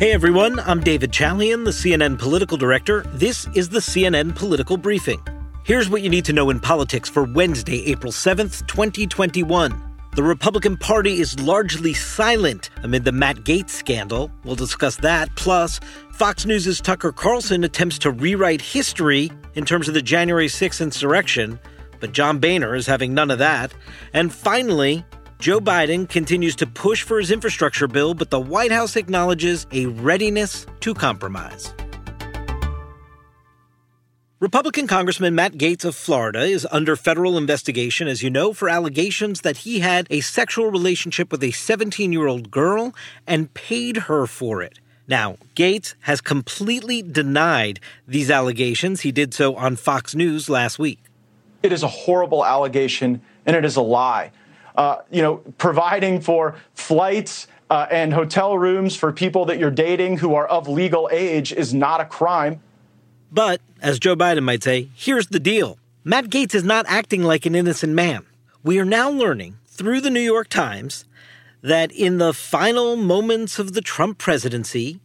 Hey everyone, I'm David Chalian, the CNN political director. This is the CNN Political Briefing. Here's what you need to know in politics for Wednesday, April 7th, 2021. The Republican Party is largely silent amid the Matt Gaetz scandal. We'll discuss that. Plus, Fox News' Tucker Carlson attempts to rewrite history in terms of the January 6th insurrection, but John Boehner is having none of that. And finally, Joe Biden continues to push for his infrastructure bill, but the White House acknowledges a readiness to compromise. Republican Congressman Matt Gaetz of Florida is under federal investigation, as you know, for allegations that he had a sexual relationship with a 17 year old girl and paid her for it. Now, Gaetz has completely denied these allegations. He did so on Fox News last week. It is a horrible allegation and it is a lie uh, you know, providing for flights uh, and hotel rooms for people that you're dating who are of legal age is not a crime. But, as Joe Biden might say, here's the deal Matt Gaetz is not acting like an innocent man. We are now learning through the New York Times that in the final moments of the Trump presidency,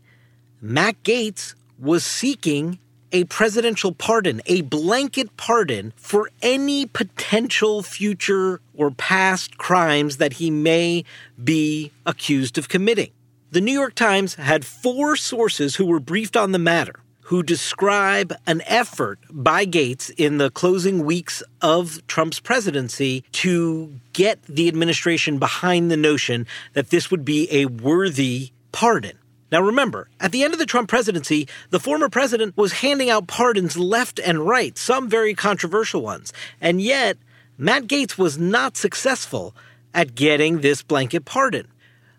Matt Gaetz was seeking a presidential pardon, a blanket pardon for any potential future or past crimes that he may be accused of committing. The New York Times had four sources who were briefed on the matter who describe an effort by Gaetz in the closing weeks of Trump's presidency to get the administration behind the notion that this would be a worthy pardon. Now remember, at the end of the Trump presidency, the former president was handing out pardons left and right, some very controversial ones. And yet, Matt Gaetz was not successful at getting this blanket pardon.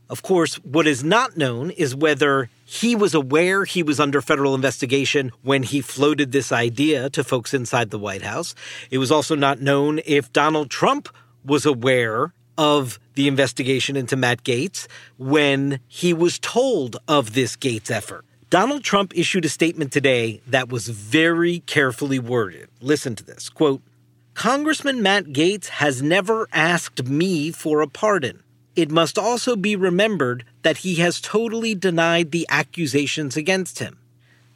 Of course, what is not known is whether he was aware he was under federal investigation when he floated this idea to folks inside the White House. It was also not known if Donald Trump was aware of the investigation into Matt Gaetz when he was told of this Gaetz effort. Donald Trump issued a statement today that was very carefully worded. Listen to this quote, Congressman Matt Gaetz has never asked me for a pardon. It must also be remembered that he has totally denied the accusations against him.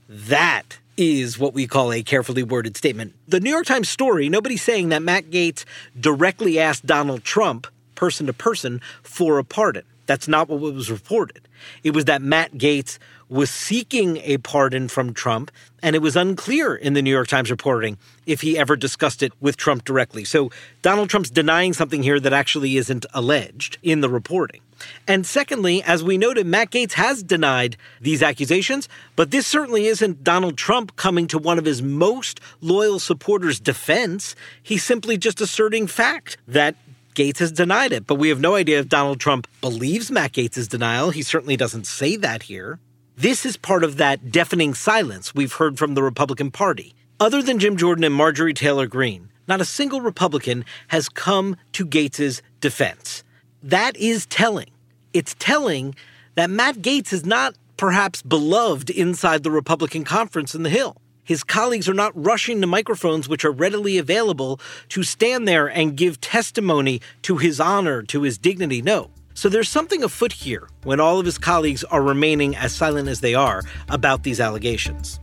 That is what we call a carefully worded statement. The New York Times story, nobody's saying that Matt Gaetz directly asked Donald Trump person to person for a pardon. That's not what was reported. It was that Matt Gaetz was seeking a pardon from Trump, and it was unclear in the New York Times reporting if he ever discussed it with Trump directly. So Donald Trump's denying something here that actually isn't alleged in the reporting. And secondly, as we noted, Matt Gaetz has denied these accusations, but this certainly isn't Donald Trump coming to one of his most loyal supporters' defense. He's simply just asserting fact that Gaetz has denied it, but we have no idea if Donald Trump believes Matt Gaetz' denial. He certainly doesn't say that here. This is part of that deafening silence we've heard from the Republican Party. Other than Jim Jordan and Marjorie Taylor Greene, not a single Republican has come to Gaetz' defense. That is telling. It's telling that Matt Gaetz is not perhaps beloved inside the Republican conference in the Hill. His colleagues are not rushing to microphones which are readily available to stand there and give testimony to his honor, to his dignity. No. So there's something afoot here when all of his colleagues are remaining as silent as they are about these allegations.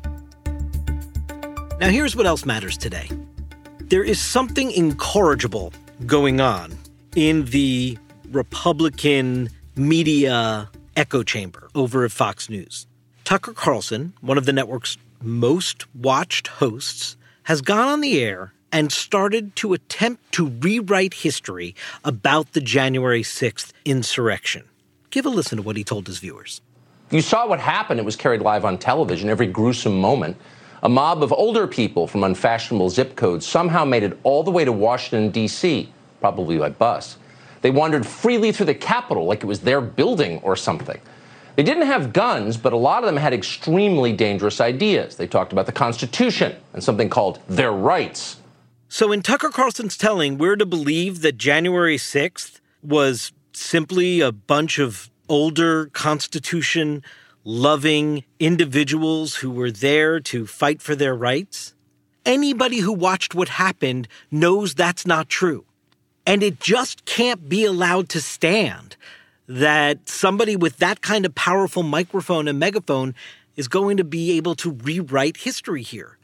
Now, here's what else matters today there is something incorrigible going on in the Republican media echo chamber over at Fox News. Tucker Carlson, one of the network's most watched hosts, has gone on the air and started to attempt to rewrite history about the January 6th insurrection. Give a listen to what he told his viewers. You saw what happened. It was carried live on television, every gruesome moment. A mob of older people from unfashionable zip codes somehow made it all the way to Washington, D.C., probably by bus. They wandered freely through the Capitol like it was their building or something. They didn't have guns, but a lot of them had extremely dangerous ideas. They talked about the Constitution and something called their rights. So, in Tucker Carlson's telling, we're to believe that January 6th was simply a bunch of older Constitution loving individuals who were there to fight for their rights? Anybody who watched what happened knows that's not true. And it just can't be allowed to stand that somebody with that kind of powerful microphone and megaphone is going to be able to rewrite history here.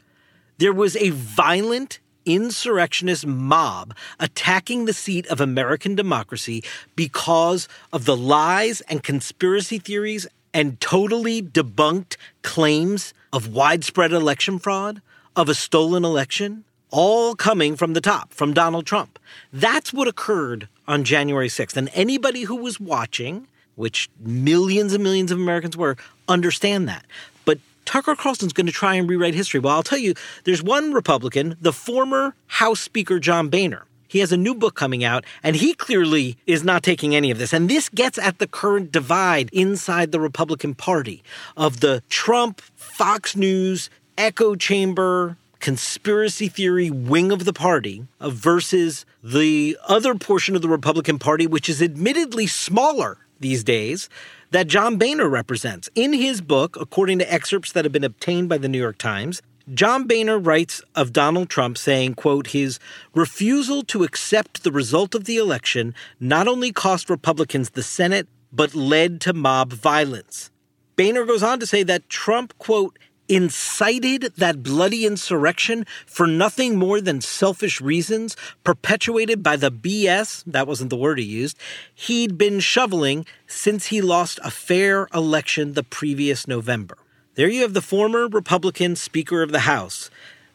There was a violent insurrectionist mob attacking the seat of American democracy because of the lies and conspiracy theories and totally debunked claims of widespread election fraud, of a stolen election, all coming from the top, from Donald Trump. That's what occurred on January 6th. And anybody who was watching, which millions and millions of Americans were, understand that. But Tucker Carlson's going to try and rewrite history. Well, I'll tell you, there's one Republican, the former House Speaker John Boehner. He has a new book coming out, and he clearly is not taking any of this. And this gets at the current divide inside the Republican Party of the Trump, Fox News, echo chamber, conspiracy theory wing of the party uh, versus the other portion of the Republican Party, which is admittedly smaller these days, that John Boehner represents. In his book, according to excerpts that have been obtained by the New York Times, John Boehner writes of Donald Trump saying, quote, his refusal to accept the result of the election not only cost Republicans the Senate, but led to mob violence. Boehner goes on to say that Trump, quote, incited that bloody insurrection for nothing more than selfish reasons perpetuated by the BS, that wasn't the word he used, he'd been shoveling since he lost a fair election the previous November. There you have the former Republican Speaker of the House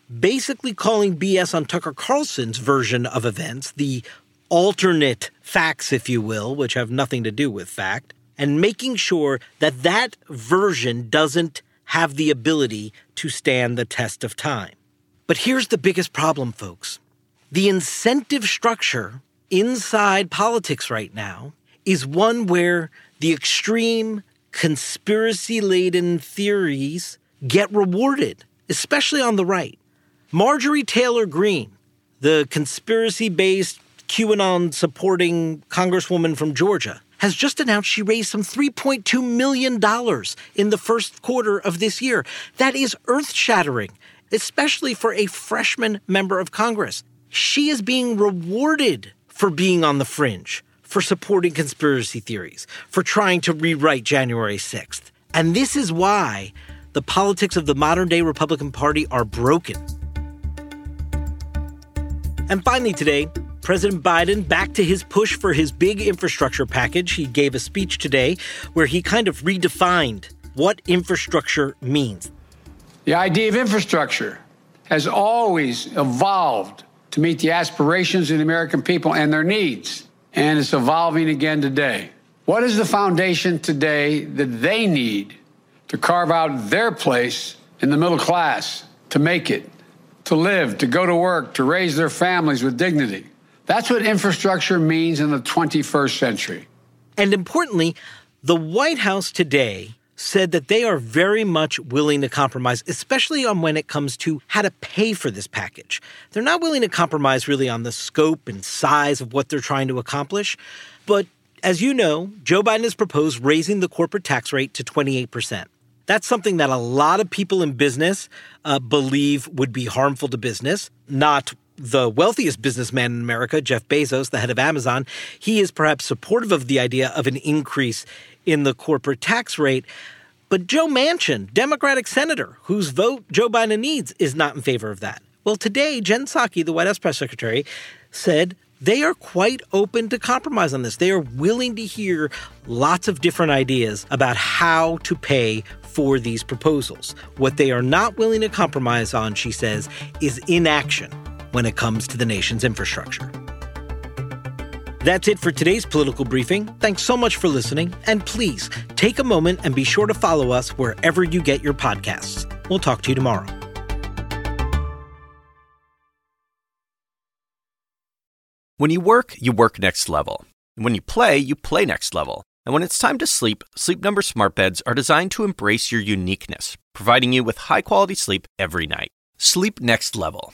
basically calling BS on Tucker Carlson's version of events, the alternate facts, if you will, which have nothing to do with fact, and making sure that that version doesn't have the ability to stand the test of time. But here's the biggest problem, folks. The incentive structure inside politics right now is one where the extreme conspiracy laden theories get rewarded, especially on the right. Marjorie Taylor Greene, the conspiracy based QAnon supporting Congresswoman from Georgia, has just announced she raised some $3.2 million in the first quarter of this year. That is earth shattering, especially for a freshman member of Congress. She is being rewarded for being on the fringe, for supporting conspiracy theories, for trying to rewrite January 6th. And this is why the politics of the modern day Republican Party are broken. And finally, today, President Biden back to his push for his big infrastructure package. He gave a speech today where he kind of redefined what infrastructure means. The idea of infrastructure has always evolved to meet the aspirations of the American people and their needs, and it's evolving again today. What is the foundation today that they need to carve out their place in the middle class, to make it, to live, to go to work, to raise their families with dignity? That's what infrastructure means in the 21st century. And importantly, the White House today said that they are very much willing to compromise, especially on when it comes to how to pay for this package. They're not willing to compromise really on the scope and size of what they're trying to accomplish. But as you know, Joe Biden has proposed raising the corporate tax rate to 28%. That's something that a lot of people in business uh, believe would be harmful to business, not the wealthiest businessman in America, Jeff Bezos, the head of Amazon, he is perhaps supportive of the idea of an increase in the corporate tax rate. But Joe Manchin, Democratic senator, whose vote Joe Biden needs, is not in favor of that. Well, today, Jen Psaki, the White House press secretary, said they are quite open to compromise on this. They are willing to hear lots of different ideas about how to pay for these proposals. What they are not willing to compromise on, she says, is inaction when it comes to the nation's infrastructure. That's it for today's political briefing. Thanks so much for listening, and please take a moment and be sure to follow us wherever you get your podcasts. We'll talk to you tomorrow. When you work, you work next level. When you play, you play next level. And when it's time to sleep, Sleep Number smart beds are designed to embrace your uniqueness, providing you with high-quality sleep every night. Sleep next level.